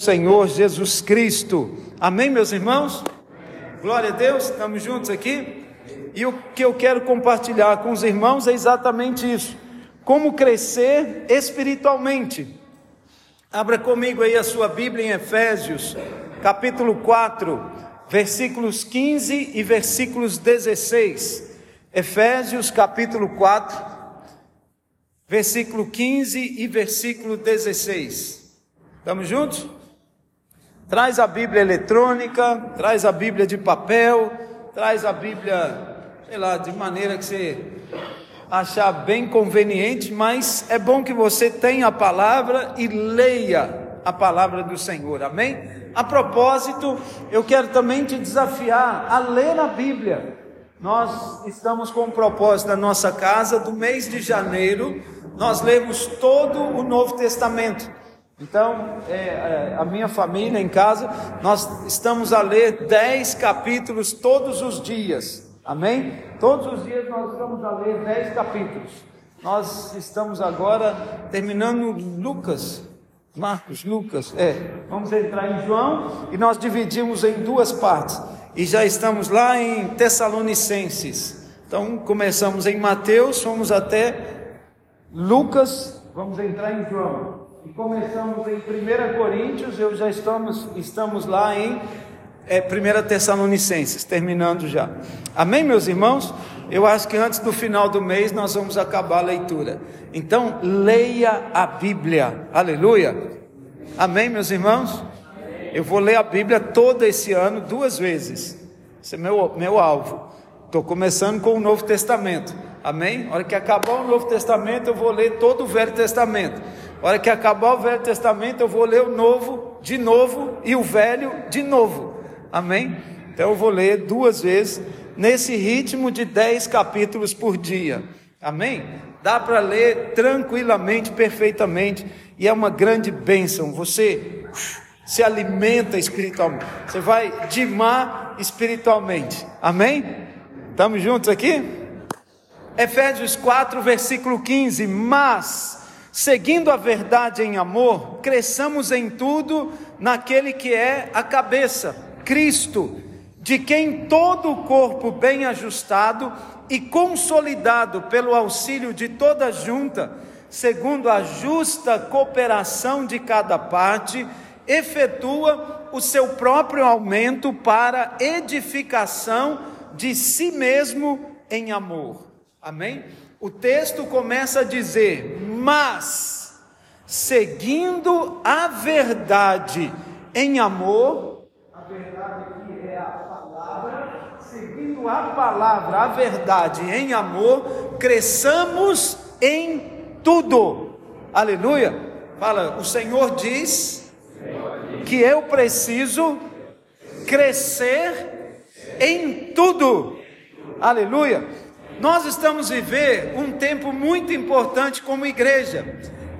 Senhor Jesus Cristo. Amém, meus irmãos? Glória a Deus, estamos juntos aqui. E o que eu quero compartilhar com os irmãos é exatamente isso: como crescer espiritualmente. Abra comigo aí a sua Bíblia em Efésios, capítulo 4, versículos 15 e versículos 16. Efésios, capítulo 4, versículo 15 e versículo 16. Estamos juntos? Traz a Bíblia eletrônica, traz a Bíblia de papel, traz a Bíblia, sei lá, de maneira que você achar bem conveniente, mas é bom que você tenha a palavra e leia a palavra do Senhor, amém? A propósito, eu quero também te desafiar a ler a Bíblia. Nós estamos com o propósito na nossa casa, do mês de janeiro, nós lemos todo o Novo Testamento. Então, é, é, a minha família em casa, nós estamos a ler dez capítulos todos os dias. Amém? Todos os dias nós estamos a ler dez capítulos. Nós estamos agora terminando Lucas, Marcos, Lucas, é. Vamos entrar em João e nós dividimos em duas partes. E já estamos lá em Tessalonicenses. Então começamos em Mateus, fomos até Lucas, vamos entrar em João. E começamos em 1 Coríntios, eu já estamos, estamos lá em é, 1 Tessalonicenses, terminando já. Amém, meus irmãos? Eu acho que antes do final do mês nós vamos acabar a leitura. Então, leia a Bíblia. Aleluia. Amém, meus irmãos? Eu vou ler a Bíblia todo esse ano, duas vezes. Esse é meu, meu alvo. Estou começando com o Novo Testamento. Amém? A hora que acabar o Novo Testamento, eu vou ler todo o Velho Testamento. Hora que acabar o Velho Testamento, eu vou ler o Novo de novo e o Velho de novo. Amém? Então eu vou ler duas vezes, nesse ritmo de dez capítulos por dia. Amém? Dá para ler tranquilamente, perfeitamente, e é uma grande bênção. Você se alimenta espiritualmente, você vai dimar espiritualmente. Amém? Estamos juntos aqui? Efésios 4, versículo 15. Mas seguindo a verdade em amor, cresçamos em tudo naquele que é a cabeça, Cristo, de quem todo o corpo bem ajustado e consolidado pelo auxílio de toda junta, segundo a justa cooperação de cada parte, efetua o seu próprio aumento para edificação de si mesmo em amor. Amém? O texto começa a dizer: Mas, seguindo a verdade em amor, a verdade aqui é a palavra, seguindo a palavra, a verdade em amor, cresçamos em tudo. Aleluia. Fala, o Senhor diz que eu preciso crescer em tudo. Aleluia. Nós estamos vivendo um tempo muito importante como igreja,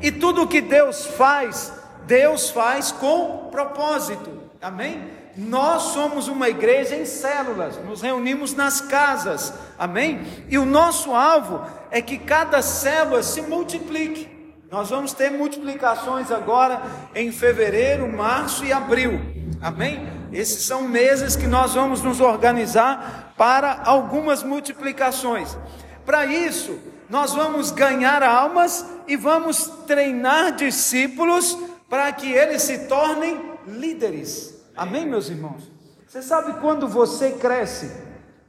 e tudo o que Deus faz, Deus faz com propósito, amém? Nós somos uma igreja em células, nos reunimos nas casas, amém? E o nosso alvo é que cada célula se multiplique. Nós vamos ter multiplicações agora em fevereiro, março e abril, amém? Esses são meses que nós vamos nos organizar para algumas multiplicações. Para isso, nós vamos ganhar almas e vamos treinar discípulos para que eles se tornem líderes. Amém, meus irmãos? Você sabe quando você cresce?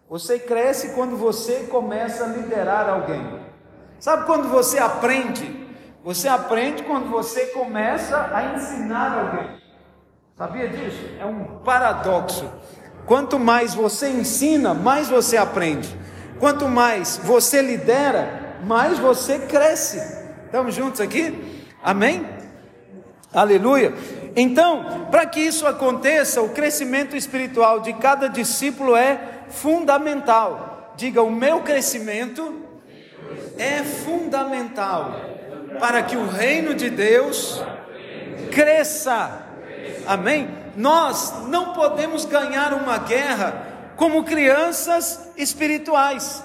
Você cresce quando você começa a liderar alguém. Sabe quando você aprende? Você aprende quando você começa a ensinar alguém. Sabia disso? É um paradoxo. Quanto mais você ensina, mais você aprende. Quanto mais você lidera, mais você cresce. Estamos juntos aqui? Amém? Aleluia. Então, para que isso aconteça, o crescimento espiritual de cada discípulo é fundamental. Diga, o meu crescimento é fundamental para que o reino de Deus cresça. Amém? nós não podemos ganhar uma guerra como crianças espirituais.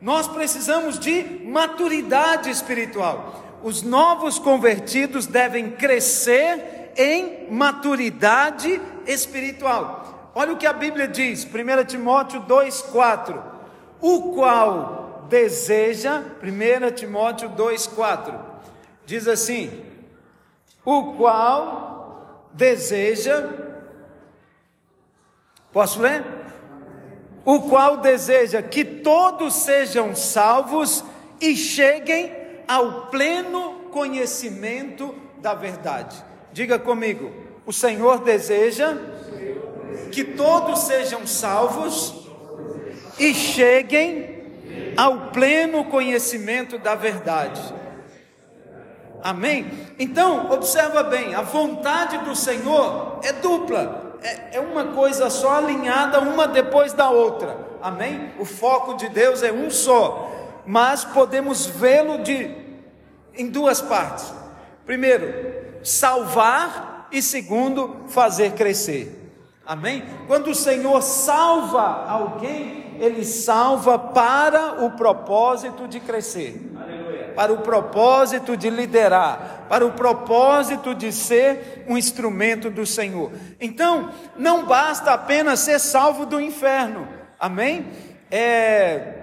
Nós precisamos de maturidade espiritual. Os novos convertidos devem crescer em maturidade espiritual. Olha o que a Bíblia diz, 1 Timóteo 2,4: o qual deseja, 1 Timóteo 2,4, diz assim: o qual deseja, posso ler? O qual deseja que todos sejam salvos e cheguem ao pleno conhecimento da verdade. Diga comigo: o Senhor deseja que todos sejam salvos e cheguem ao pleno conhecimento da verdade. Amém? Então, observa bem: a vontade do Senhor é dupla, é, é uma coisa só alinhada uma depois da outra. Amém? O foco de Deus é um só, mas podemos vê-lo de em duas partes. Primeiro, salvar e segundo, fazer crescer. Amém? Quando o Senhor salva alguém, ele salva para o propósito de crescer. Aleluia. Para o propósito de liderar, para o propósito de ser um instrumento do Senhor. Então, não basta apenas ser salvo do inferno. Amém? É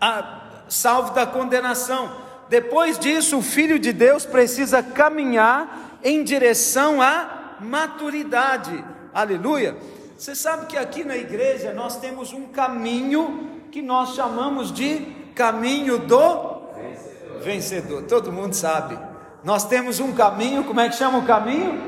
a, salvo da condenação. Depois disso, o filho de Deus precisa caminhar em direção à maturidade. Aleluia. Você sabe que aqui na igreja nós temos um caminho que nós chamamos de caminho do vencedor. Todo mundo sabe. Nós temos um caminho, como é que chama o caminho?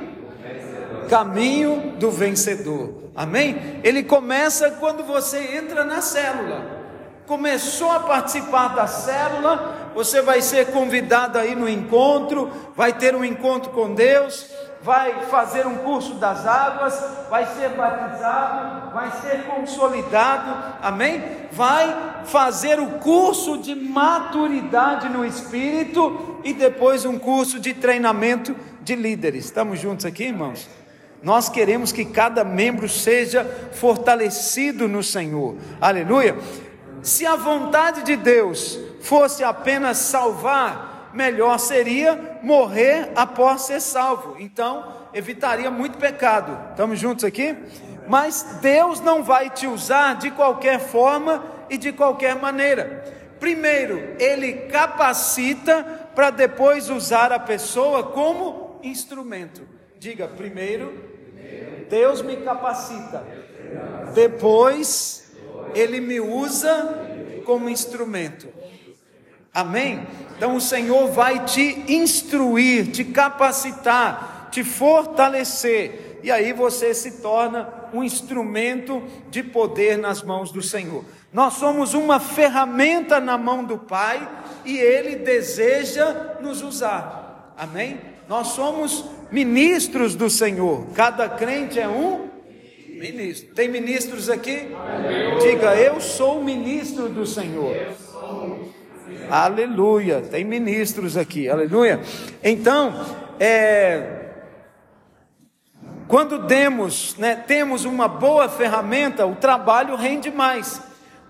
Vencedor. Caminho do vencedor. Amém? Ele começa quando você entra na célula. Começou a participar da célula, você vai ser convidado aí no encontro, vai ter um encontro com Deus, vai fazer um curso das águas, vai ser batizado, vai ser consolidado, amém? Vai fazer o curso de maturidade no espírito e depois um curso de treinamento de líderes. Estamos juntos aqui, irmãos? Nós queremos que cada membro seja fortalecido no Senhor. Aleluia. Se a vontade de Deus fosse apenas salvar, melhor seria morrer após ser salvo. Então, evitaria muito pecado. Estamos juntos aqui? Mas Deus não vai te usar de qualquer forma e de qualquer maneira. Primeiro, Ele capacita para depois usar a pessoa como instrumento. Diga, primeiro, Deus me capacita. Depois, Ele me usa como instrumento. Amém? Então o Senhor vai te instruir, te capacitar, te fortalecer, e aí você se torna um instrumento de poder nas mãos do Senhor. Nós somos uma ferramenta na mão do Pai e Ele deseja nos usar. Amém? Nós somos ministros do Senhor. Cada crente é um ministro. Tem ministros aqui? Diga, eu sou ministro do Senhor. Aleluia. Tem ministros aqui. Aleluia. Então, é, quando demos, né, temos uma boa ferramenta, o trabalho rende mais.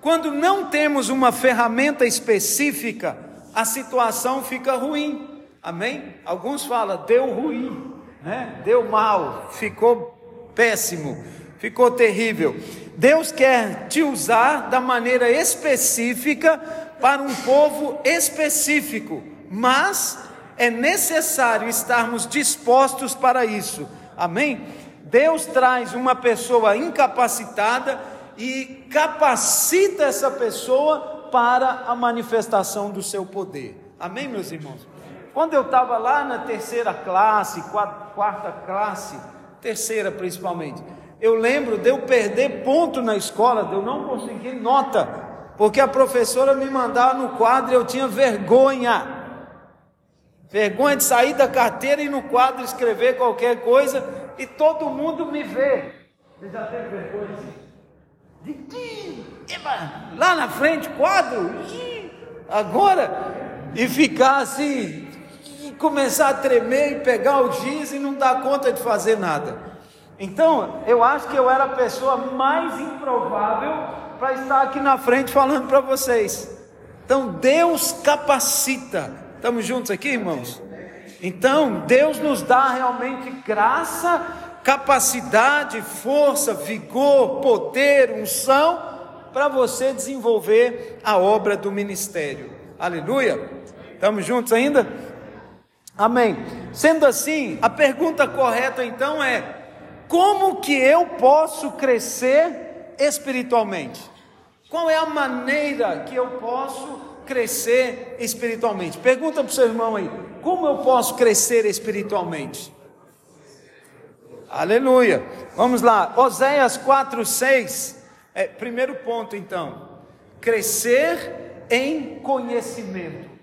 Quando não temos uma ferramenta específica, a situação fica ruim. Amém? Alguns falam, deu ruim, né? deu mal, ficou péssimo, ficou terrível. Deus quer te usar da maneira específica para um povo específico, mas é necessário estarmos dispostos para isso. Amém? Deus traz uma pessoa incapacitada e capacita essa pessoa para a manifestação do seu poder. Amém, meus irmãos? Quando eu estava lá na terceira classe, quarta classe, terceira principalmente, eu lembro de eu perder ponto na escola, de eu não conseguir nota porque a professora me mandava no quadro e eu tinha vergonha. Vergonha de sair da carteira e no quadro escrever qualquer coisa e todo mundo me vê. Você já teve vergonha de, lá na frente, quadro, agora, e ficar assim, e começar a tremer e pegar o giz e não dar conta de fazer nada. Então, eu acho que eu era a pessoa mais improvável para estar aqui na frente falando para vocês. Então Deus capacita. Estamos juntos aqui, irmãos? Então, Deus nos dá realmente graça, capacidade, força, vigor, poder, unção para você desenvolver a obra do ministério. Aleluia. Estamos juntos ainda? Amém. Sendo assim, a pergunta correta então é: como que eu posso crescer espiritualmente? Qual é a maneira que eu posso crescer espiritualmente? Pergunta para o seu irmão aí: como eu posso crescer espiritualmente? Aleluia. Vamos lá, Oséias 4, 6. É, primeiro ponto então: crescer em conhecimento.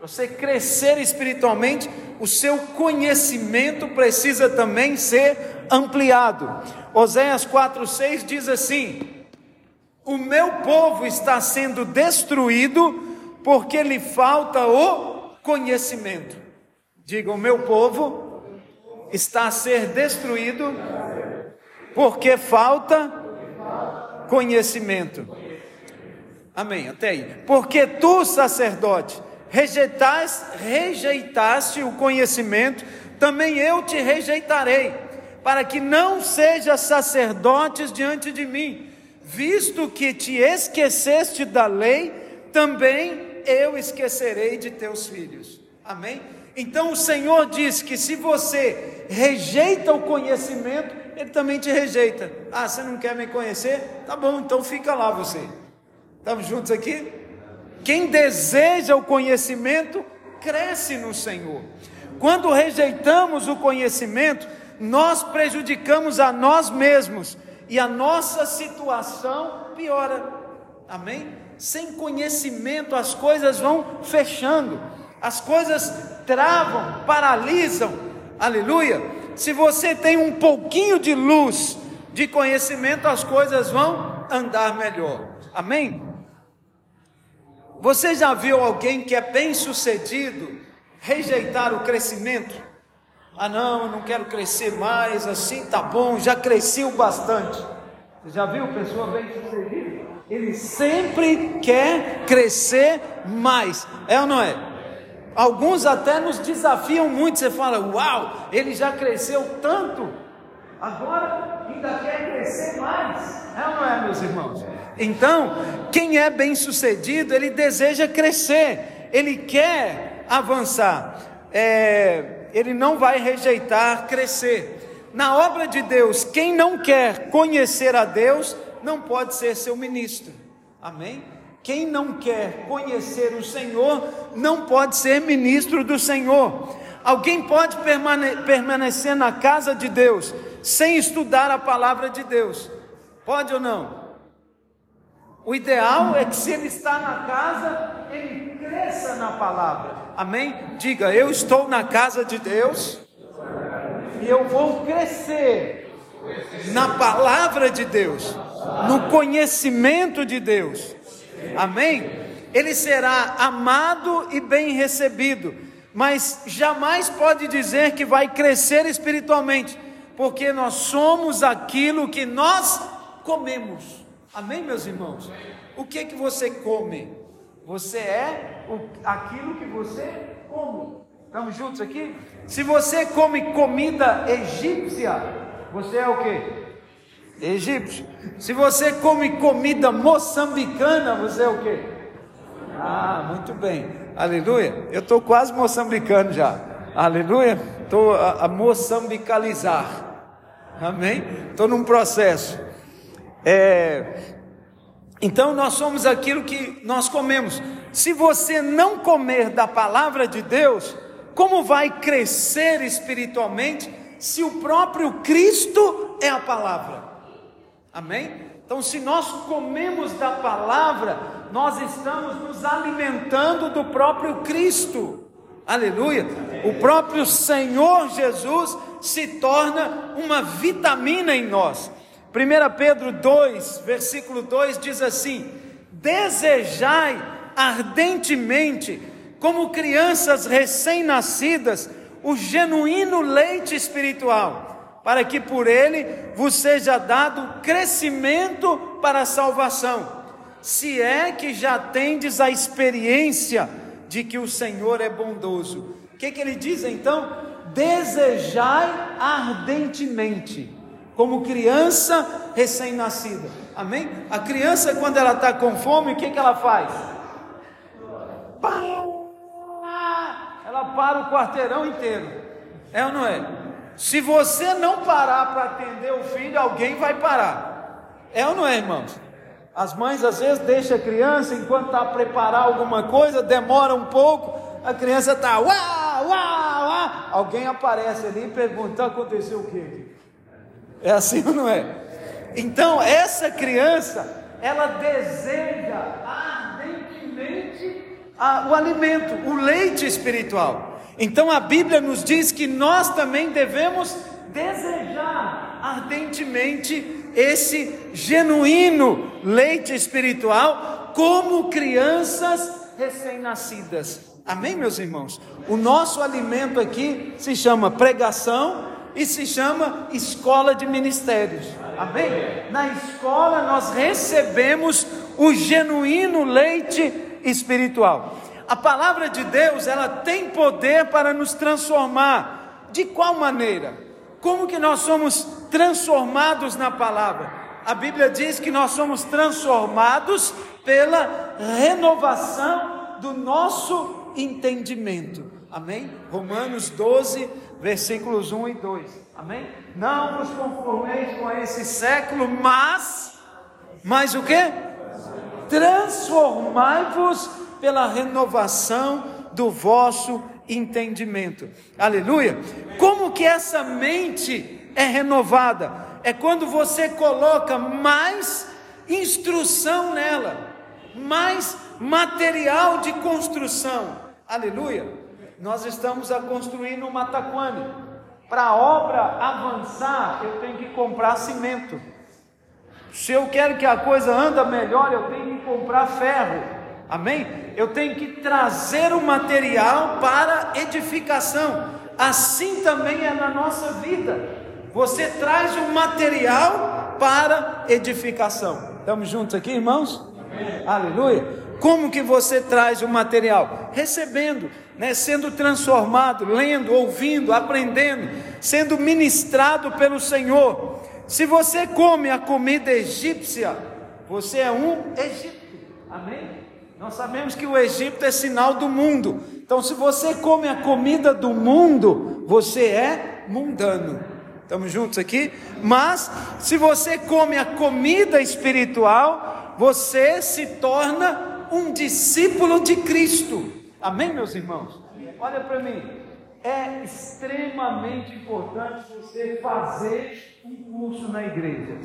Você crescer espiritualmente, o seu conhecimento precisa também ser ampliado. Oséias 4,6 diz assim: O meu povo está sendo destruído porque lhe falta o conhecimento. Diga, o meu povo está a ser destruído porque falta conhecimento. Amém, até aí. Porque tu, sacerdote, rejeitaste, rejeitaste o conhecimento, também eu te rejeitarei, para que não sejas sacerdotes diante de mim, visto que te esqueceste da lei, também eu esquecerei de teus filhos. Amém? Então o Senhor diz que se você rejeita o conhecimento, Ele também te rejeita. Ah, você não quer me conhecer? Tá bom, então fica lá você. Estamos juntos aqui? Quem deseja o conhecimento, cresce no Senhor. Quando rejeitamos o conhecimento, nós prejudicamos a nós mesmos e a nossa situação piora. Amém? Sem conhecimento as coisas vão fechando, as coisas travam, paralisam. Aleluia! Se você tem um pouquinho de luz, de conhecimento, as coisas vão andar melhor. Amém? Você já viu alguém que é bem sucedido rejeitar o crescimento? Ah, não, eu não quero crescer mais, assim tá bom, já cresci o bastante. Você já viu pessoa bem sucedida? Ele sempre quer crescer mais, é ou não é? Alguns até nos desafiam muito. Você fala, uau, ele já cresceu tanto, agora ainda quer crescer mais, é ou não é, meus irmãos? Então, quem é bem sucedido, ele deseja crescer, ele quer avançar, é, ele não vai rejeitar crescer. Na obra de Deus, quem não quer conhecer a Deus, não pode ser seu ministro, amém? Quem não quer conhecer o Senhor, não pode ser ministro do Senhor. Alguém pode permane permanecer na casa de Deus sem estudar a palavra de Deus, pode ou não? O ideal é que se ele está na casa, ele cresça na palavra. Amém? Diga, eu estou na casa de Deus e eu vou crescer na palavra de Deus, no conhecimento de Deus. Amém? Ele será amado e bem recebido, mas jamais pode dizer que vai crescer espiritualmente, porque nós somos aquilo que nós comemos. Amém, meus irmãos? O que que você come? Você é o, aquilo que você come. Estamos juntos aqui? Se você come comida egípcia, você é o que? Egípcio. Se você come comida moçambicana, você é o que? Ah, muito bem. Aleluia. Eu estou quase moçambicano já. Aleluia. Estou a, a moçambicalizar. Amém? Estou num processo. É, então nós somos aquilo que nós comemos. Se você não comer da palavra de Deus, como vai crescer espiritualmente se o próprio Cristo é a palavra? Amém? Então, se nós comemos da palavra, nós estamos nos alimentando do próprio Cristo. Aleluia! O próprio Senhor Jesus se torna uma vitamina em nós. 1 Pedro 2, versículo 2 diz assim: Desejai ardentemente, como crianças recém-nascidas, o genuíno leite espiritual, para que por ele vos seja dado crescimento para a salvação, se é que já tendes a experiência de que o Senhor é bondoso. O que, que ele diz então? Desejai ardentemente, como criança recém-nascida. Amém? A criança, quando ela está com fome, o que, que ela faz? Ela para o quarteirão inteiro. É ou não é? Se você não parar para atender o filho, alguém vai parar. É ou não é, irmãos? As mães às vezes deixam a criança enquanto está a preparar alguma coisa, demora um pouco, a criança está uau, uau, uau. Alguém aparece ali e pergunta: aconteceu o quê? É assim ou não é? Então, essa criança, ela deseja ardentemente a, o alimento, o leite espiritual. Então, a Bíblia nos diz que nós também devemos desejar ardentemente esse genuíno leite espiritual, como crianças recém-nascidas. Amém, meus irmãos? O nosso alimento aqui se chama pregação e se chama escola de ministérios. Amém? Na escola nós recebemos o genuíno leite espiritual. A palavra de Deus, ela tem poder para nos transformar. De qual maneira? Como que nós somos transformados na palavra? A Bíblia diz que nós somos transformados pela renovação do nosso entendimento. Amém? Romanos 12, versículos 1 e 2. Amém? Não vos conformeis com esse século, mas, mas o que? Transformai-vos pela renovação do vosso entendimento. Aleluia! Como que essa mente é renovada? É quando você coloca mais instrução nela, mais material de construção aleluia, nós estamos a construir no Mataquane. Para a obra avançar, eu tenho que comprar cimento. Se eu quero que a coisa anda melhor, eu tenho que comprar ferro. Amém? Eu tenho que trazer o material para edificação. Assim também é na nossa vida. Você traz o material para edificação. Estamos juntos aqui, irmãos? Amém. Aleluia. Como que você traz o material? Recebendo, né? sendo transformado, lendo, ouvindo, aprendendo, sendo ministrado pelo Senhor. Se você come a comida egípcia, você é um egípcio. Amém? Nós sabemos que o Egito é sinal do mundo. Então, se você come a comida do mundo, você é mundano. Estamos juntos aqui? Mas, se você come a comida espiritual, você se torna um discípulo de Cristo. Amém, meus irmãos? Olha para mim. É extremamente importante você fazer um curso na igreja,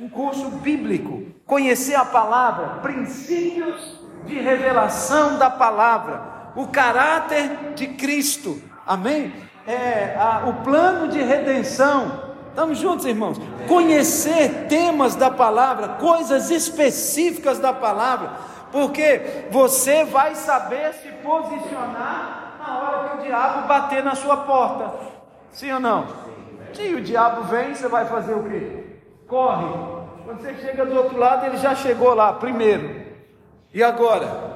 um curso bíblico, conhecer a palavra, princípios de revelação da palavra, o caráter de Cristo. Amém? É, a, o plano de redenção. Estamos juntos, irmãos? Conhecer temas da palavra, coisas específicas da palavra porque você vai saber se posicionar na hora que o diabo bater na sua porta. Sim ou não? Se o diabo vem, você vai fazer o quê? Corre. Quando você chega do outro lado, ele já chegou lá primeiro. E agora?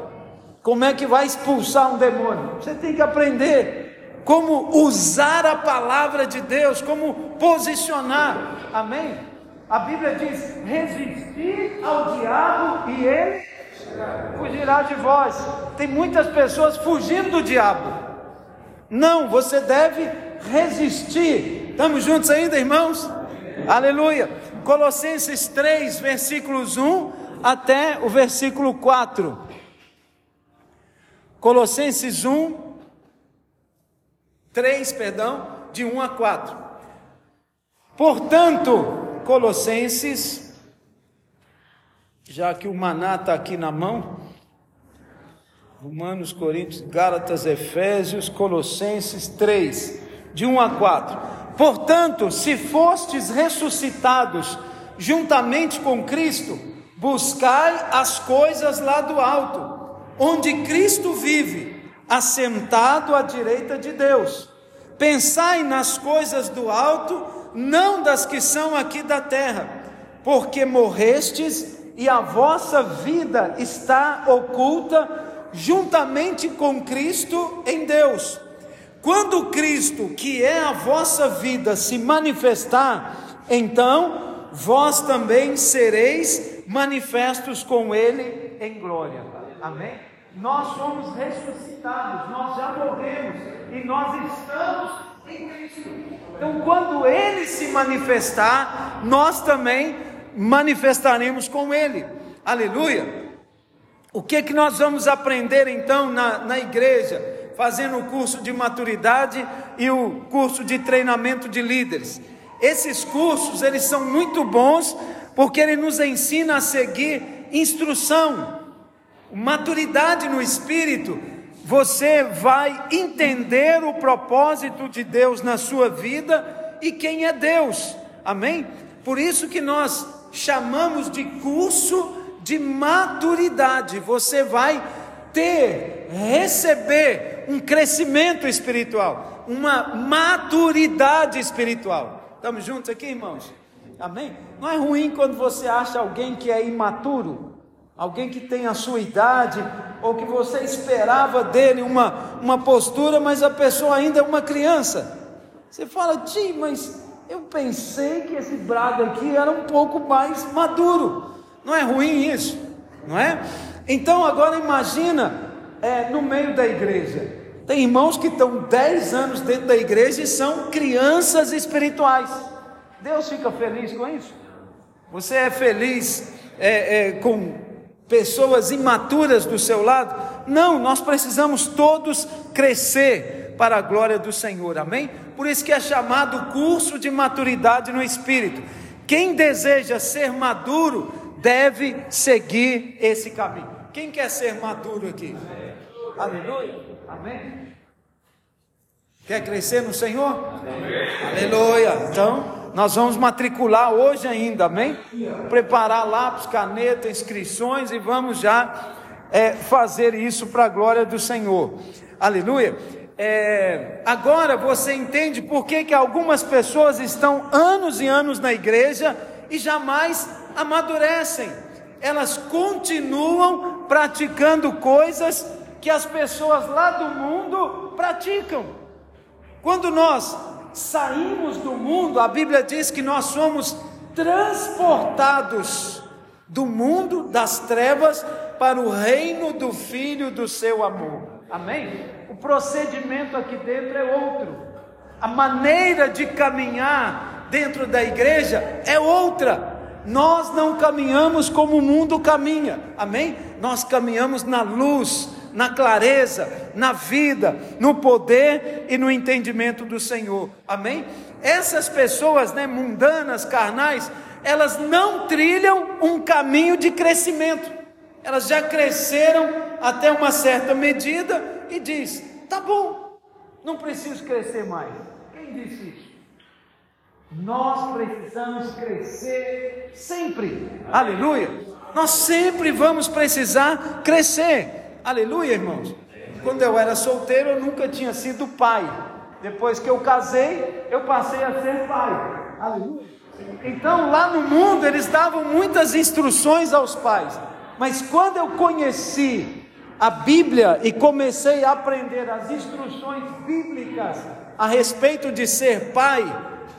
Como é que vai expulsar um demônio? Você tem que aprender como usar a palavra de Deus, como posicionar. Amém? A Bíblia diz: resistir ao diabo e ele fugirá de vós. Tem muitas pessoas fugindo do diabo. Não, você deve resistir. Estamos juntos ainda, irmãos? Aleluia. Colossenses 3, versículos 1 até o versículo 4. Colossenses 1, 3, perdão, de 1 a 4. Portanto, Colossenses já que o maná está aqui na mão, Romanos, Coríntios, Gálatas, Efésios, Colossenses 3, de 1 a 4. Portanto, se fostes ressuscitados juntamente com Cristo, buscai as coisas lá do alto, onde Cristo vive, assentado à direita de Deus. Pensai nas coisas do alto, não das que são aqui da terra, porque morrestes e a vossa vida está oculta juntamente com Cristo em Deus. Quando Cristo, que é a vossa vida, se manifestar, então vós também sereis manifestos com Ele em glória. Amém? Nós somos ressuscitados, nós já morremos e nós estamos em Cristo. Então, quando Ele se manifestar, nós também manifestaremos com Ele. Aleluia! O que que nós vamos aprender então na, na igreja? fazendo o curso de maturidade e o curso de treinamento de líderes. Esses cursos, eles são muito bons porque ele nos ensina a seguir instrução, maturidade no espírito. Você vai entender o propósito de Deus na sua vida e quem é Deus. Amém? Por isso que nós chamamos de curso de maturidade. Você vai ter, receber um crescimento espiritual, uma maturidade espiritual. Estamos juntos aqui, irmãos? Amém? Não é ruim quando você acha alguém que é imaturo, alguém que tem a sua idade, ou que você esperava dele uma, uma postura, mas a pessoa ainda é uma criança. Você fala, Ti, mas eu pensei que esse brado aqui era um pouco mais maduro. Não é ruim isso, não é? Então agora imagina é, no meio da igreja. Tem irmãos que estão 10 anos dentro da igreja e são crianças espirituais. Deus fica feliz com isso? Você é feliz é, é, com pessoas imaturas do seu lado? Não, nós precisamos todos crescer para a glória do Senhor, amém? Por isso que é chamado curso de maturidade no Espírito. Quem deseja ser maduro deve seguir esse caminho. Quem quer ser maduro aqui? Aleluia. Amém. Quer crescer no Senhor? Amém. Aleluia. Então, nós vamos matricular hoje ainda, amém? Preparar lápis, caneta, inscrições e vamos já é, fazer isso para a glória do Senhor. Aleluia. É, agora você entende por que, que algumas pessoas estão anos e anos na igreja e jamais amadurecem elas continuam praticando coisas que as pessoas lá do mundo praticam. Quando nós saímos do mundo, a Bíblia diz que nós somos transportados do mundo das trevas para o reino do Filho do seu amor. Amém? O procedimento aqui dentro é outro. A maneira de caminhar dentro da igreja é outra. Nós não caminhamos como o mundo caminha, amém? Nós caminhamos na luz, na clareza, na vida, no poder e no entendimento do Senhor, amém? Essas pessoas, né, mundanas, carnais, elas não trilham um caminho de crescimento, elas já cresceram até uma certa medida e diz: tá bom, não preciso crescer mais. Quem disse isso? Nós precisamos crescer sempre. Aleluia. Nós sempre vamos precisar crescer. Aleluia, irmãos. Quando eu era solteiro, eu nunca tinha sido pai. Depois que eu casei, eu passei a ser pai. Aleluia. Então, lá no mundo, eles davam muitas instruções aos pais. Mas quando eu conheci a Bíblia e comecei a aprender as instruções bíblicas a respeito de ser pai,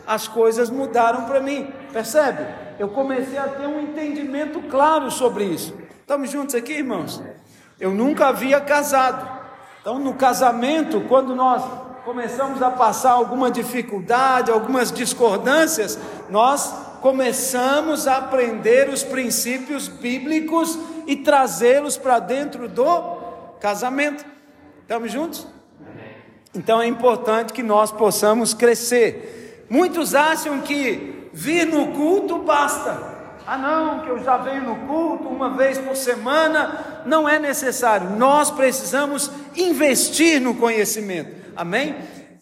as coisas mudaram para mim, percebe? Eu comecei a ter um entendimento claro sobre isso. Estamos juntos aqui, irmãos? Eu nunca havia casado. Então, no casamento, quando nós começamos a passar alguma dificuldade, algumas discordâncias, nós começamos a aprender os princípios bíblicos e trazê-los para dentro do casamento. Estamos juntos? Então é importante que nós possamos crescer. Muitos acham que vir no culto basta. Ah, não, que eu já venho no culto uma vez por semana. Não é necessário. Nós precisamos investir no conhecimento. Amém?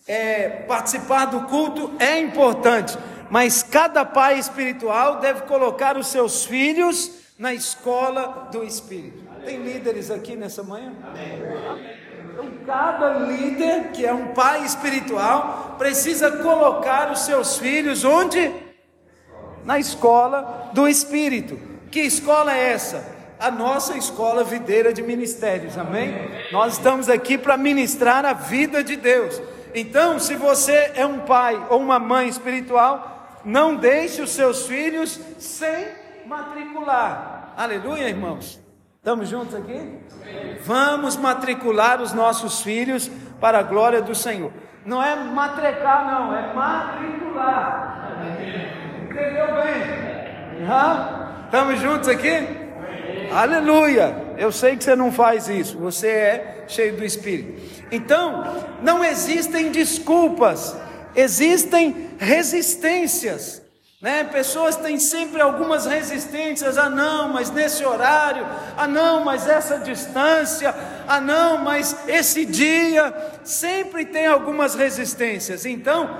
É, participar do culto é importante, mas cada pai espiritual deve colocar os seus filhos na escola do Espírito. Tem líderes aqui nessa manhã? Então, cada líder, que é um pai espiritual, precisa colocar os seus filhos onde? Na escola do Espírito. Que escola é essa? A nossa escola videira de ministérios, amém? Nós estamos aqui para ministrar a vida de Deus. Então, se você é um pai ou uma mãe espiritual, não deixe os seus filhos sem matricular. Aleluia, irmãos. Estamos juntos aqui? Vamos matricular os nossos filhos para a glória do Senhor. Não é matrecar, não, é matricular. Entendeu bem? Estamos juntos aqui? Aleluia! Eu sei que você não faz isso, você é cheio do Espírito. Então, não existem desculpas, existem resistências. Né? Pessoas têm sempre algumas resistências, ah não, mas nesse horário, ah não, mas essa distância, ah não, mas esse dia, sempre tem algumas resistências. Então,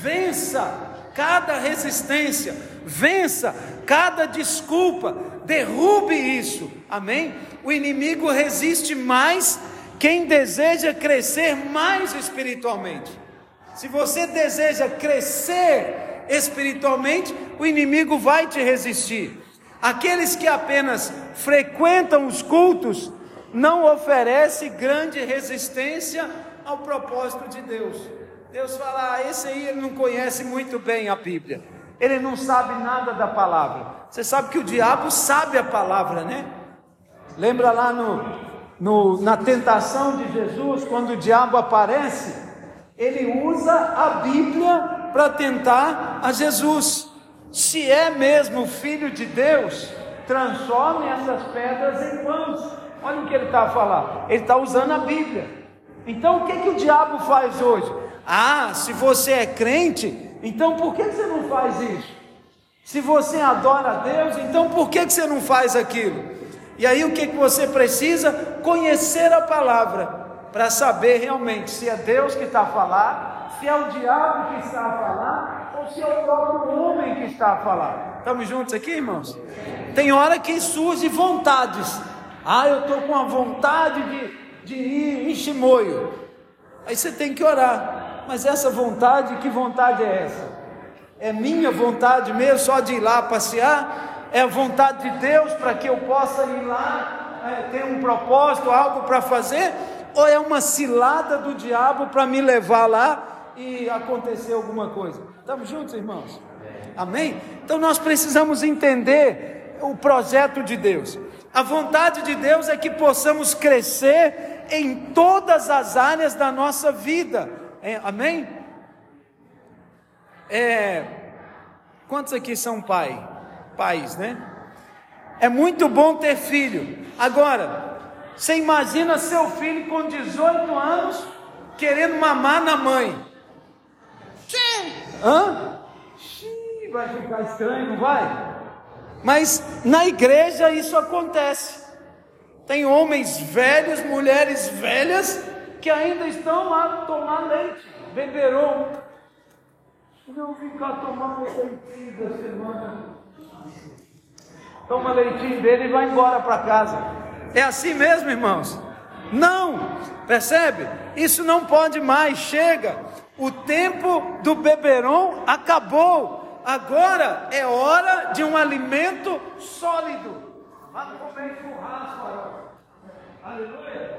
vença cada resistência, vença cada desculpa, derrube isso. Amém? O inimigo resiste mais quem deseja crescer mais espiritualmente. Se você deseja crescer espiritualmente, o inimigo vai te resistir. Aqueles que apenas frequentam os cultos não oferece grande resistência ao propósito de Deus. Deus fala: ah, esse aí ele não conhece muito bem a Bíblia, ele não sabe nada da palavra. Você sabe que o diabo sabe a palavra, né? Lembra lá no, no, na tentação de Jesus, quando o diabo aparece, ele usa a Bíblia para tentar a Jesus. Se é mesmo filho de Deus, transforme essas pedras em pães. Olha o que ele está a falar. Ele está usando a Bíblia. Então o que, que o diabo faz hoje? Ah, se você é crente, então por que você não faz isso? Se você adora a Deus, então por que você não faz aquilo? E aí o que, que você precisa? Conhecer a palavra, para saber realmente se é Deus que está a falar se é o diabo que está a falar ou se é o próprio homem que está a falar. Estamos juntos aqui, irmãos? Tem hora que surge vontades. Ah, eu estou com a vontade de, de ir em Chimoio. Aí você tem que orar. Mas essa vontade, que vontade é essa? É minha vontade mesmo, só de ir lá passear? É a vontade de Deus para que eu possa ir lá, é, ter um propósito, algo para fazer? Ou é uma cilada do diabo para me levar lá e acontecer alguma coisa. Estamos juntos, irmãos? Amém? Então nós precisamos entender o projeto de Deus. A vontade de Deus é que possamos crescer em todas as áreas da nossa vida. É, amém? É, quantos aqui são pai? Pais, né? É muito bom ter filho. Agora, você imagina seu filho com 18 anos querendo mamar na mãe. Hã? Xiii, vai ficar estranho, não vai? Mas na igreja isso acontece. Tem homens velhos, mulheres velhas, que ainda estão lá tomar leite, beberam. Não ficar tomando leitinho da semana. Toma leitinho dele e vai embora para casa. É assim mesmo, irmãos? Não, percebe? Isso não pode mais, chega. O tempo do beberon acabou. Agora é hora de um alimento sólido. Vá comer churrasco, Aleluia.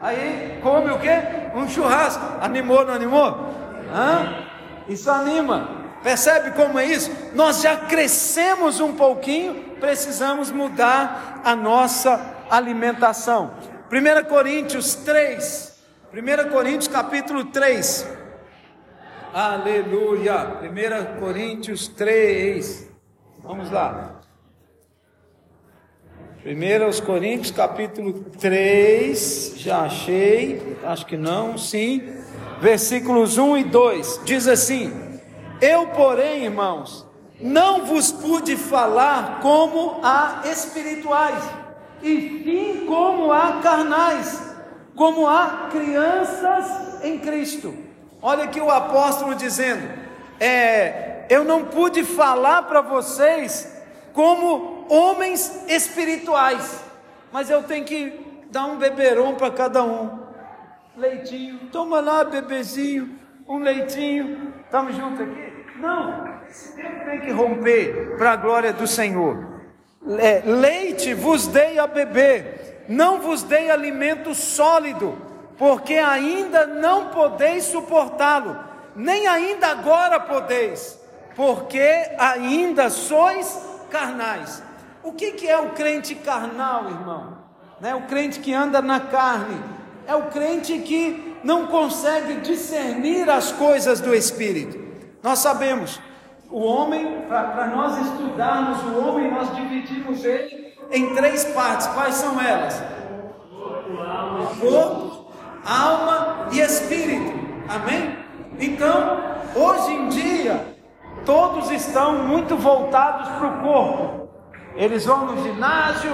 Aí come o quê? Um churrasco. Animou, não animou? Hã? Isso anima. Percebe como é isso? Nós já crescemos um pouquinho, precisamos mudar a nossa alimentação. 1 Coríntios 3, 1 Coríntios capítulo 3. Aleluia. 1 Coríntios 3. Vamos lá. 1 Coríntios capítulo 3. Já achei. Acho que não. Sim. Versículos 1 e 2. Diz assim: Eu, porém, irmãos, não vos pude falar como a espirituais, e sim como a carnais como há crianças em Cristo. Olha aqui o apóstolo dizendo: é, eu não pude falar para vocês como homens espirituais, mas eu tenho que dar um beberon para cada um. Leitinho, toma lá, bebezinho, um leitinho. Estamos juntos aqui? Não, tem que romper para a glória do Senhor. É, leite vos dei a beber não vos dei alimento sólido, porque ainda não podeis suportá-lo, nem ainda agora podeis, porque ainda sois carnais. O que, que é o crente carnal, irmão? Né? O crente que anda na carne, é o crente que não consegue discernir as coisas do Espírito. Nós sabemos, o homem, para nós estudarmos o homem, nós dividimos ele em três partes. Quais são elas? Corpo, alma e espírito. Amém? Então, hoje em dia, todos estão muito voltados para o corpo. Eles vão no ginásio,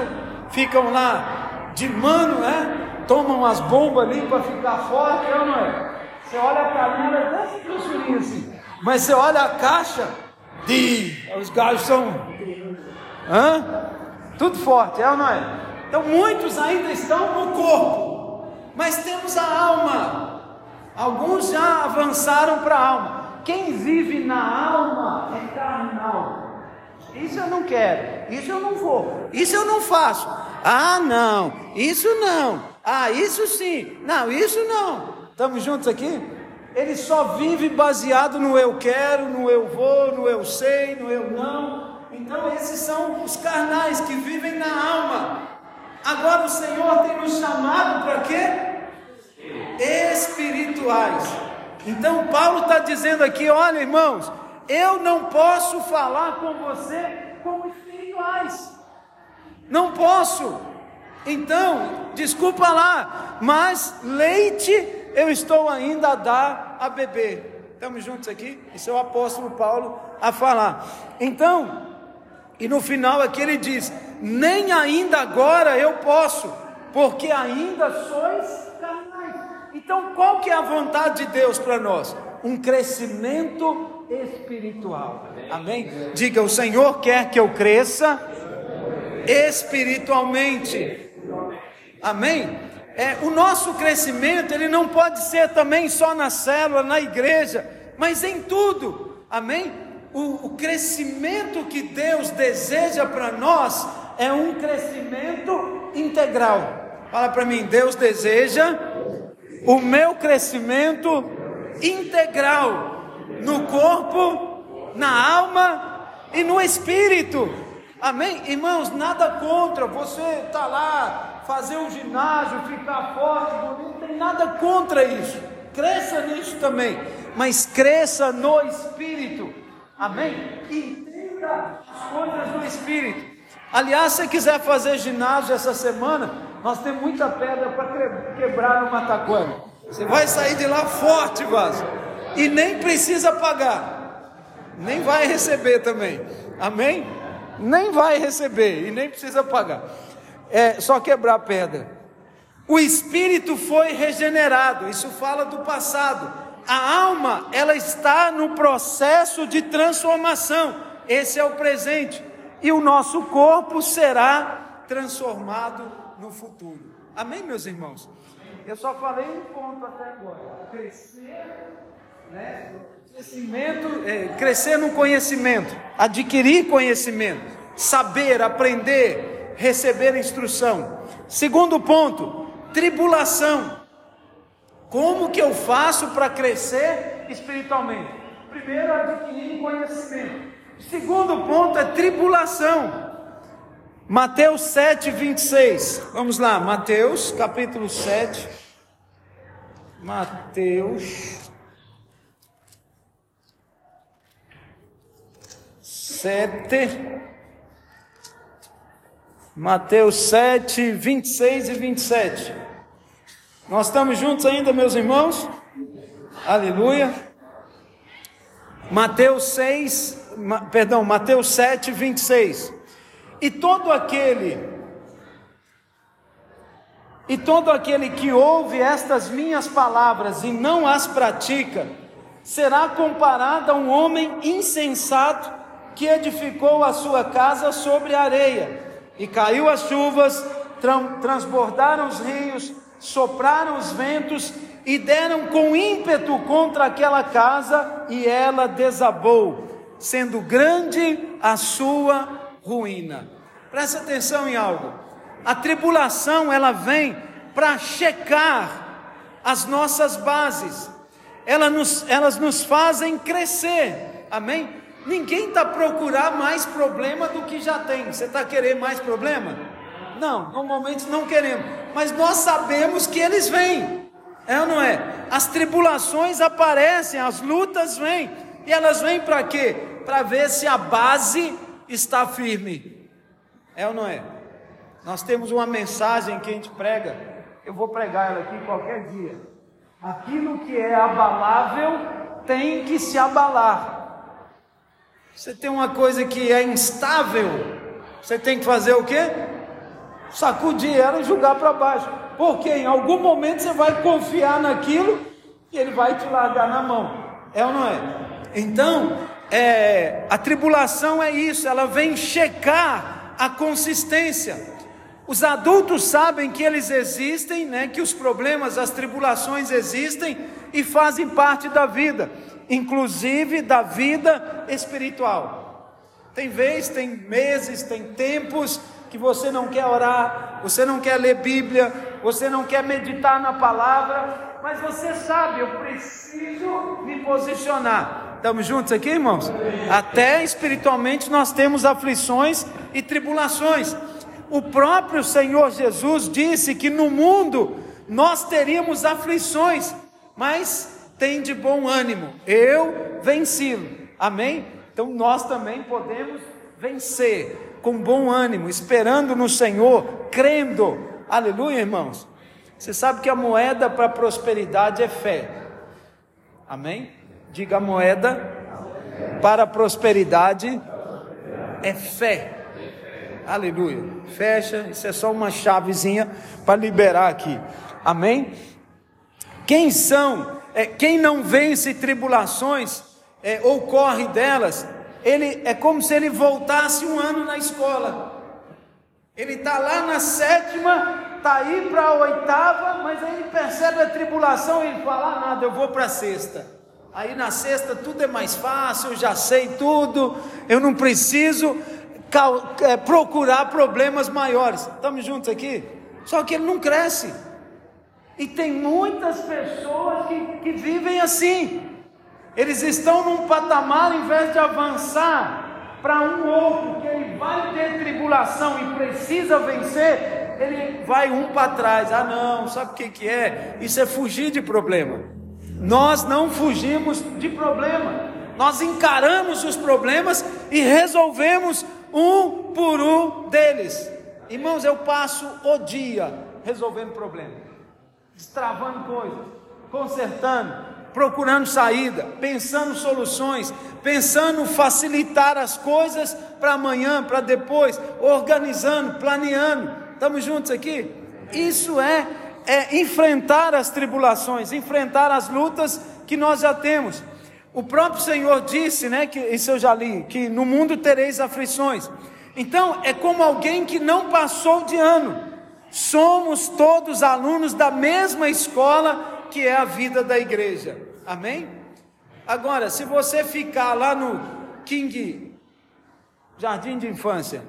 ficam lá de mano, né? Tomam as bombas ali para ficar forte, não é? Você olha a canela, dessa grossurinha assim. Mas você olha a caixa, de, os gajos são. Hã? Tudo forte, é ou não é? Então muitos ainda estão no corpo, mas temos a alma. Alguns já avançaram para a alma. Quem vive na alma é carnal. Isso eu não quero, isso eu não vou, isso eu não faço. Ah, não, isso não. Ah, isso sim. Não, isso não. Estamos juntos aqui? Ele só vive baseado no eu quero, no eu vou, no eu sei, no eu não. Então, esses são os carnais que vivem na alma. Agora, o Senhor tem nos chamado para quê? Espirituais. Então, Paulo está dizendo aqui: olha, irmãos, eu não posso falar com você como espirituais. Não posso. Então, desculpa lá, mas leite eu estou ainda a dar a beber. Estamos juntos aqui? Isso é o apóstolo Paulo a falar. Então, e no final aqui ele diz: Nem ainda agora eu posso, porque ainda sois carnais. Então, qual que é a vontade de Deus para nós? Um crescimento espiritual. Amém? Diga: O Senhor quer que eu cresça espiritualmente. Amém? É, o nosso crescimento ele não pode ser também só na célula, na igreja, mas em tudo, amém? O, o crescimento que Deus deseja para nós é um crescimento integral. Fala para mim, Deus deseja o meu crescimento integral no corpo, na alma e no espírito. Amém? Irmãos, nada contra você estar tá lá fazer um ginásio, ficar forte, não tem nada contra isso. Cresça nisso também, mas cresça no espírito. Amém? Entenda as coisas do espírito. Aliás, se quiser fazer ginásio essa semana, nós temos muita pedra para quebrar no Mataquana. Você vai sair de lá forte, vaso. E nem precisa pagar. Nem vai receber também. Amém? Nem vai receber e nem precisa pagar é só quebrar pedra. O espírito foi regenerado, isso fala do passado. A alma, ela está no processo de transformação. Esse é o presente. E o nosso corpo será transformado no futuro. Amém, meus irmãos? Eu só falei um ponto até agora. Crescer, né? Crescimento, é, crescer no conhecimento, adquirir conhecimento, saber, aprender, receber instrução. Segundo ponto, tribulação. Como que eu faço para crescer espiritualmente? Primeiro, adquirir conhecimento. Segundo ponto é tribulação. Mateus 7, 26. Vamos lá, Mateus capítulo 7. Mateus 7. Mateus 7, 26 e 27. Nós estamos juntos ainda, meus irmãos? Aleluia. Mateus 6, perdão, Mateus 7, 26. E todo aquele, e todo aquele que ouve estas minhas palavras e não as pratica, será comparado a um homem insensato que edificou a sua casa sobre a areia e caiu as chuvas, transbordaram os rios, sopraram os ventos e deram com ímpeto contra aquela casa e ela desabou, sendo grande a sua ruína. Presta atenção em algo. A tribulação ela vem para checar as nossas bases, elas nos, elas nos fazem crescer, amém? Ninguém está procurando mais problema do que já tem. Você está querendo mais problema? Não, normalmente não queremos. Mas nós sabemos que eles vêm. É ou não é? As tribulações aparecem, as lutas vêm. E elas vêm para quê? Para ver se a base está firme. É ou não é? Nós temos uma mensagem que a gente prega. Eu vou pregar ela aqui qualquer dia. Aquilo que é abalável tem que se abalar. Você tem uma coisa que é instável, você tem que fazer o quê? Sacudir ela e jogar para baixo. Porque em algum momento você vai confiar naquilo e ele vai te largar na mão. É ou não é? Então, é, a tribulação é isso, ela vem checar a consistência. Os adultos sabem que eles existem, né, que os problemas, as tribulações existem e fazem parte da vida inclusive da vida espiritual. Tem vezes, tem meses, tem tempos que você não quer orar, você não quer ler Bíblia, você não quer meditar na palavra, mas você sabe, eu preciso me posicionar. Estamos juntos aqui, irmãos? Até espiritualmente nós temos aflições e tribulações. O próprio Senhor Jesus disse que no mundo nós teríamos aflições, mas tem de bom ânimo, eu venci. Amém? Então nós também podemos vencer com bom ânimo, esperando no Senhor, crendo. Aleluia, irmãos. Você sabe que a moeda para prosperidade é fé. Amém? Diga a moeda para prosperidade é fé. Aleluia. Fecha, isso é só uma chavezinha para liberar aqui. Amém? Quem são é, quem não vence tribulações é, ou corre delas, ele é como se ele voltasse um ano na escola. Ele está lá na sétima, está aí para a oitava, mas aí ele percebe a tribulação e ele fala: ah, nada, eu vou para a sexta. Aí na sexta tudo é mais fácil, eu já sei tudo, eu não preciso é, procurar problemas maiores. Estamos juntos aqui? Só que ele não cresce. E tem muitas pessoas que, que vivem assim. Eles estão num patamar, em vez de avançar para um outro, que ele vai ter tribulação e precisa vencer, ele vai um para trás. Ah, não, sabe o que, que é? Isso é fugir de problema. Nós não fugimos de problema, nós encaramos os problemas e resolvemos um por um deles. Irmãos, eu passo o dia resolvendo problemas destravando coisas, consertando, procurando saída, pensando soluções, pensando facilitar as coisas para amanhã, para depois, organizando, planeando. Estamos juntos aqui? Isso é, é enfrentar as tribulações, enfrentar as lutas que nós já temos. O próprio Senhor disse, né, que isso eu já li, que no mundo tereis aflições. Então, é como alguém que não passou de ano. Somos todos alunos da mesma escola que é a vida da igreja. Amém? Agora, se você ficar lá no King Jardim de Infância,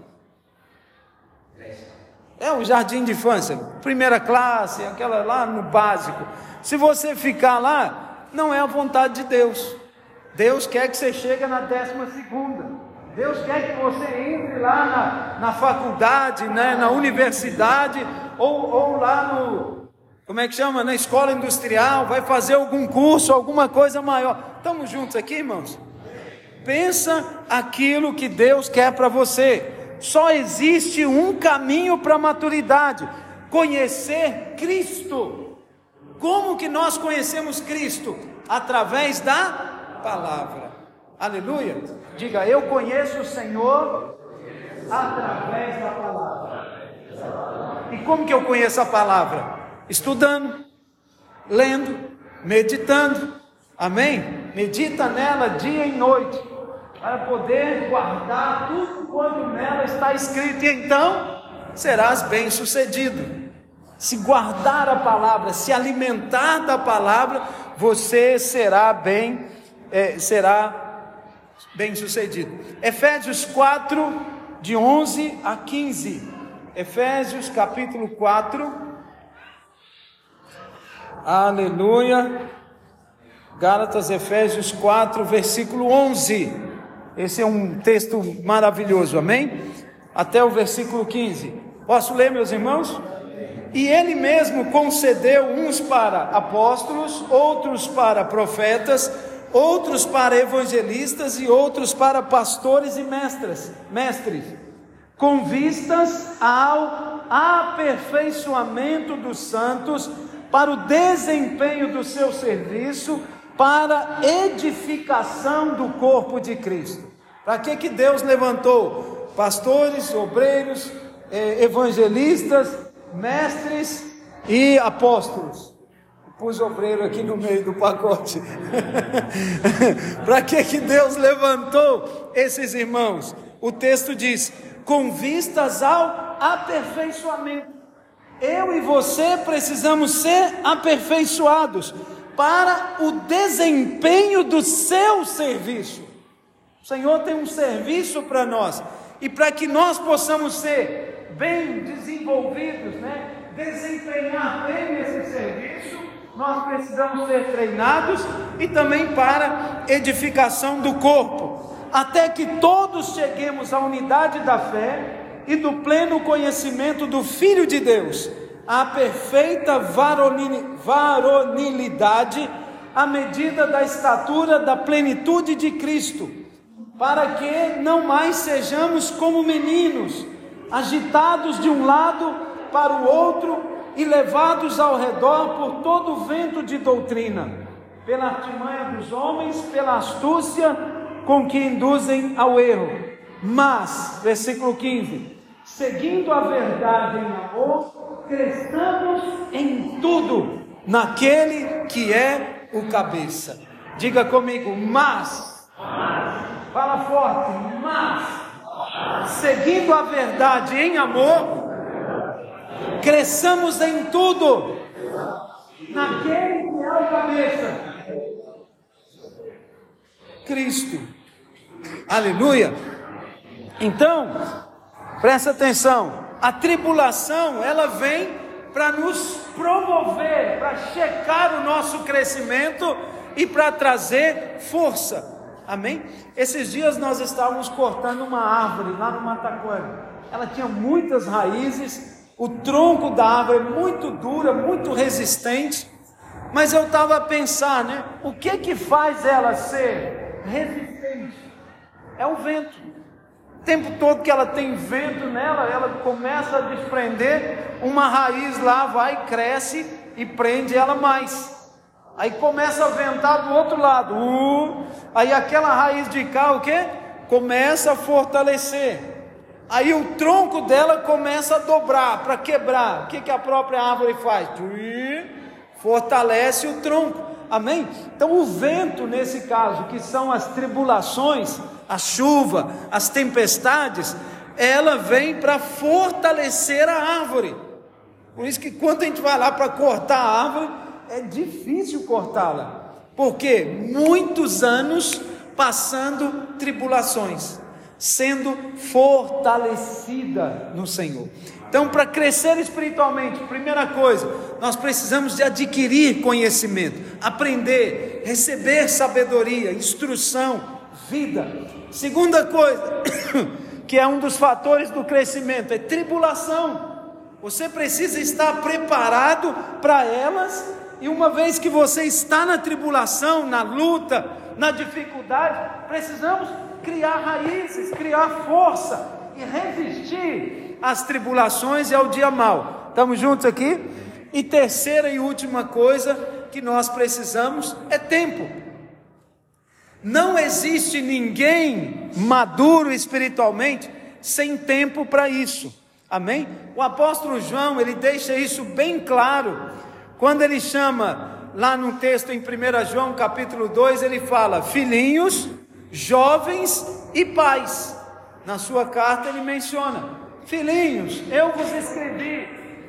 é o jardim de infância, primeira classe, aquela lá no básico. Se você ficar lá, não é a vontade de Deus. Deus quer que você chegue na décima segunda. Deus quer que você entre lá na, na faculdade, né, na universidade, ou, ou lá no, como é que chama? Na escola industrial, vai fazer algum curso, alguma coisa maior. Estamos juntos aqui, irmãos? Pensa aquilo que Deus quer para você. Só existe um caminho para a maturidade: conhecer Cristo. Como que nós conhecemos Cristo? Através da palavra. Aleluia. Diga, eu conheço o Senhor através da palavra. E como que eu conheço a palavra? Estudando, lendo, meditando. Amém? Medita nela dia e noite, para poder guardar tudo quanto nela está escrito, e então serás bem-sucedido. Se guardar a palavra, se alimentar da palavra, você será bem, é, será bem sucedido. Efésios 4, de 11 a 15. Efésios capítulo 4, Aleluia. Gálatas, Efésios 4, versículo 11. Esse é um texto maravilhoso, amém? Até o versículo 15. Posso ler, meus irmãos? E ele mesmo concedeu uns para apóstolos, outros para profetas, outros para evangelistas e outros para pastores e mestres, mestres, com vistas ao aperfeiçoamento dos santos para o desempenho do seu serviço, para edificação do corpo de Cristo. Para que que Deus levantou pastores, obreiros, eh, evangelistas, mestres e apóstolos? Pus obreiro aqui no meio do pacote. Para que que Deus levantou esses irmãos? O texto diz: com vistas ao aperfeiçoamento. Eu e você precisamos ser aperfeiçoados para o desempenho do seu serviço. O Senhor tem um serviço para nós e para que nós possamos ser bem desenvolvidos, né? desempenhar bem esse serviço, nós precisamos ser treinados e também para edificação do corpo, até que todos cheguemos à unidade da fé e do pleno conhecimento do Filho de Deus, a perfeita varonilidade, à medida da estatura da plenitude de Cristo, para que não mais sejamos como meninos, agitados de um lado para o outro e levados ao redor por todo o vento de doutrina, pela artimanha dos homens, pela astúcia com que induzem ao erro. Mas, versículo 15: seguindo a verdade em amor, cresçamos em tudo naquele que é o cabeça. Diga comigo, mas. Fala forte, mas. Seguindo a verdade em amor, cresçamos em tudo naquele que é o cabeça. Cristo. Aleluia. Então, Presta atenção, a tribulação ela vem para nos promover, para checar o nosso crescimento e para trazer força. Amém? Esses dias nós estávamos cortando uma árvore lá no Mataquari. Ela tinha muitas raízes, o tronco da árvore é muito dura, muito resistente. Mas eu estava a pensar, né? O que que faz ela ser resistente? É o vento. O tempo todo que ela tem vento nela, ela começa a desprender, uma raiz lá vai, cresce e prende ela mais. Aí começa a ventar do outro lado, uh, aí aquela raiz de cá, o que? Começa a fortalecer. Aí o tronco dela começa a dobrar para quebrar. O que, que a própria árvore faz? Fortalece o tronco. Amém? Então, o vento, nesse caso, que são as tribulações, a chuva, as tempestades, ela vem para fortalecer a árvore. Por isso que quando a gente vai lá para cortar a árvore, é difícil cortá-la. Porque muitos anos passando tribulações, sendo fortalecida no Senhor. Então, para crescer espiritualmente, primeira coisa, nós precisamos de adquirir conhecimento, aprender, receber sabedoria, instrução, vida. Segunda coisa, que é um dos fatores do crescimento, é tribulação. Você precisa estar preparado para elas, e uma vez que você está na tribulação, na luta, na dificuldade, precisamos criar raízes, criar força e resistir às tribulações e ao dia mal. Estamos juntos aqui? E terceira e última coisa que nós precisamos é tempo. Não existe ninguém maduro espiritualmente sem tempo para isso. Amém? O apóstolo João, ele deixa isso bem claro quando ele chama lá no texto em 1 João capítulo 2, ele fala: "Filhinhos, jovens e pais". Na sua carta ele menciona: Filhinhos, eu vos escrevi.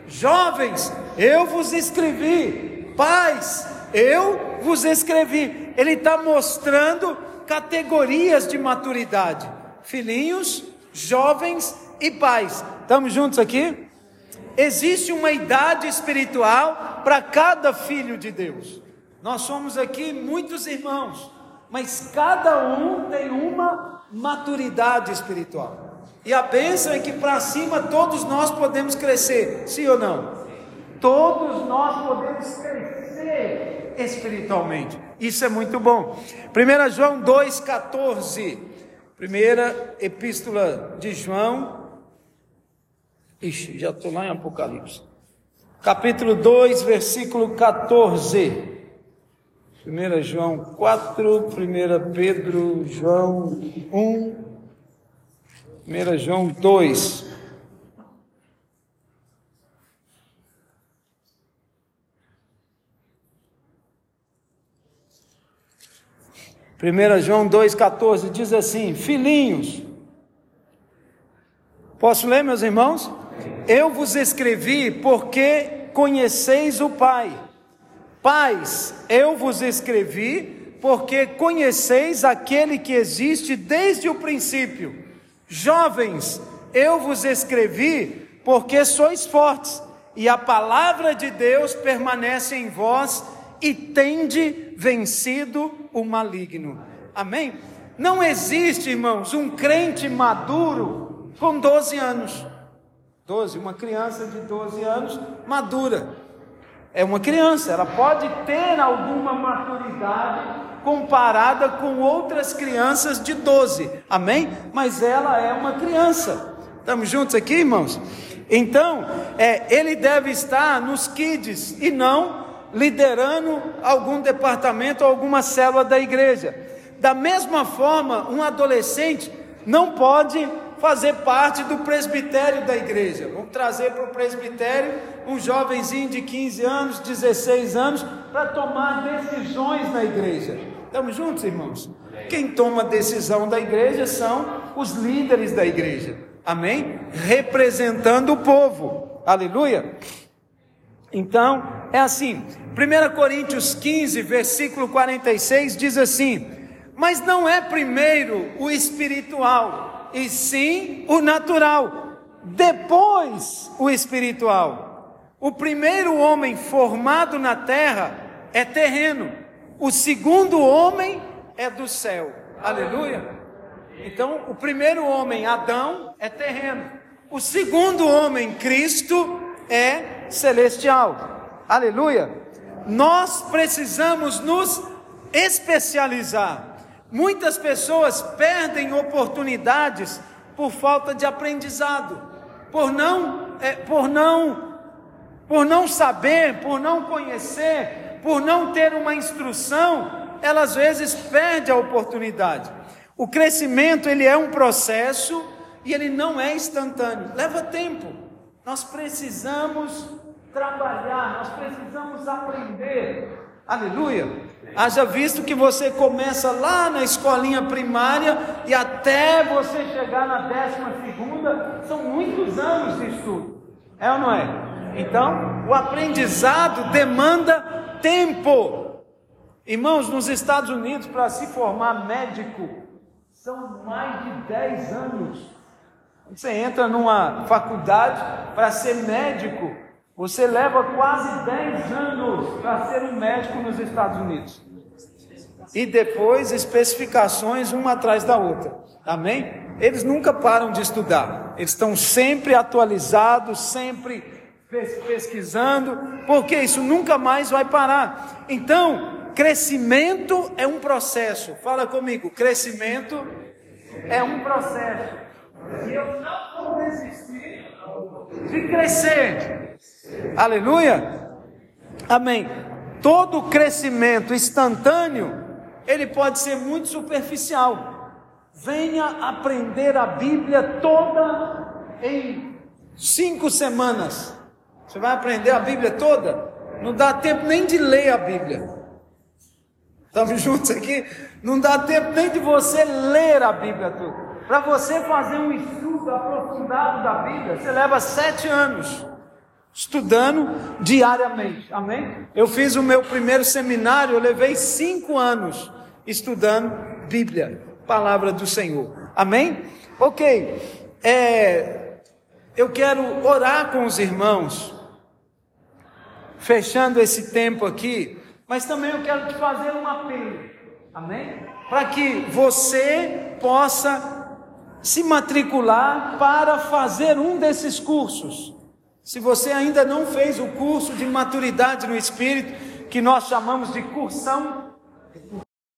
Jovens, eu vos escrevi. Pais, eu vos escrevi. Ele está mostrando categorias de maturidade: filhinhos, jovens e pais. Estamos juntos aqui? Existe uma idade espiritual para cada filho de Deus. Nós somos aqui muitos irmãos, mas cada um tem uma maturidade espiritual. E a bênção é que para cima todos nós podemos crescer, sim ou não? Todos nós podemos crescer espiritualmente. Isso é muito bom. 1 João 2,14. Primeira epístola de João. Ixi, já estou lá em Apocalipse. Capítulo 2, versículo 14. 1 João 4, 1 Pedro, João 1, 1 João 2. Primeira João 2,14 diz assim: Filhinhos, posso ler, meus irmãos? Eu vos escrevi porque conheceis o Pai. Pais, eu vos escrevi porque conheceis aquele que existe desde o princípio. Jovens, eu vos escrevi porque sois fortes e a palavra de Deus permanece em vós e tende vencido o maligno. Amém? Não existe, irmãos, um crente maduro com 12 anos. 12, uma criança de 12 anos madura é uma criança, ela pode ter alguma maturidade comparada com outras crianças de 12, amém? Mas ela é uma criança. Estamos juntos aqui, irmãos? Então, é, ele deve estar nos kids e não liderando algum departamento ou alguma célula da igreja. Da mesma forma, um adolescente não pode fazer parte do presbitério da igreja. Vamos trazer para o presbitério um jovenzinho de 15 anos, 16 anos, para tomar decisões na igreja. Estamos juntos, irmãos? Quem toma decisão da igreja são os líderes da igreja. Amém? Representando o povo. Aleluia. Então, é assim. 1 Coríntios 15, versículo 46 diz assim: Mas não é primeiro o espiritual e sim o natural, depois o espiritual. O primeiro homem formado na terra é terreno, o segundo homem é do céu. Aleluia. Então, o primeiro homem, Adão, é terreno. O segundo homem, Cristo, é celestial. Aleluia. Nós precisamos nos especializar. Muitas pessoas perdem oportunidades por falta de aprendizado, por não, é, por não, por não saber, por não conhecer, por não ter uma instrução, elas às vezes perdem a oportunidade. O crescimento ele é um processo e ele não é instantâneo, leva tempo. Nós precisamos trabalhar, nós precisamos aprender. Aleluia. Haja visto que você começa lá na escolinha primária e até você chegar na décima segunda, são muitos anos de estudo. É ou não é? Então, o aprendizado demanda tempo. Irmãos, nos Estados Unidos, para se formar médico, são mais de 10 anos. Você entra numa faculdade para ser médico, você leva quase 10 anos para ser um médico nos Estados Unidos. E depois especificações uma atrás da outra. Amém? Eles nunca param de estudar. Eles estão sempre atualizados, sempre pesquisando, porque isso nunca mais vai parar. Então, crescimento é um processo. Fala comigo, crescimento é um processo. E eu não vou desistir de crescer. Aleluia? Amém. Todo crescimento instantâneo, ele pode ser muito superficial. Venha aprender a Bíblia toda em cinco semanas. Você vai aprender a Bíblia toda? Não dá tempo nem de ler a Bíblia. Estamos juntos aqui? Não dá tempo nem de você ler a Bíblia toda. Para você fazer um estudo aprofundado da Bíblia, você leva sete anos estudando diariamente. Amém? Eu fiz o meu primeiro seminário, eu levei cinco anos estudando Bíblia, palavra do Senhor. Amém? Ok. É, eu quero orar com os irmãos, fechando esse tempo aqui, mas também eu quero te fazer um apelo, amém? Para que você possa se matricular para fazer um desses cursos. Se você ainda não fez o curso de maturidade no Espírito, que nós chamamos de cursão,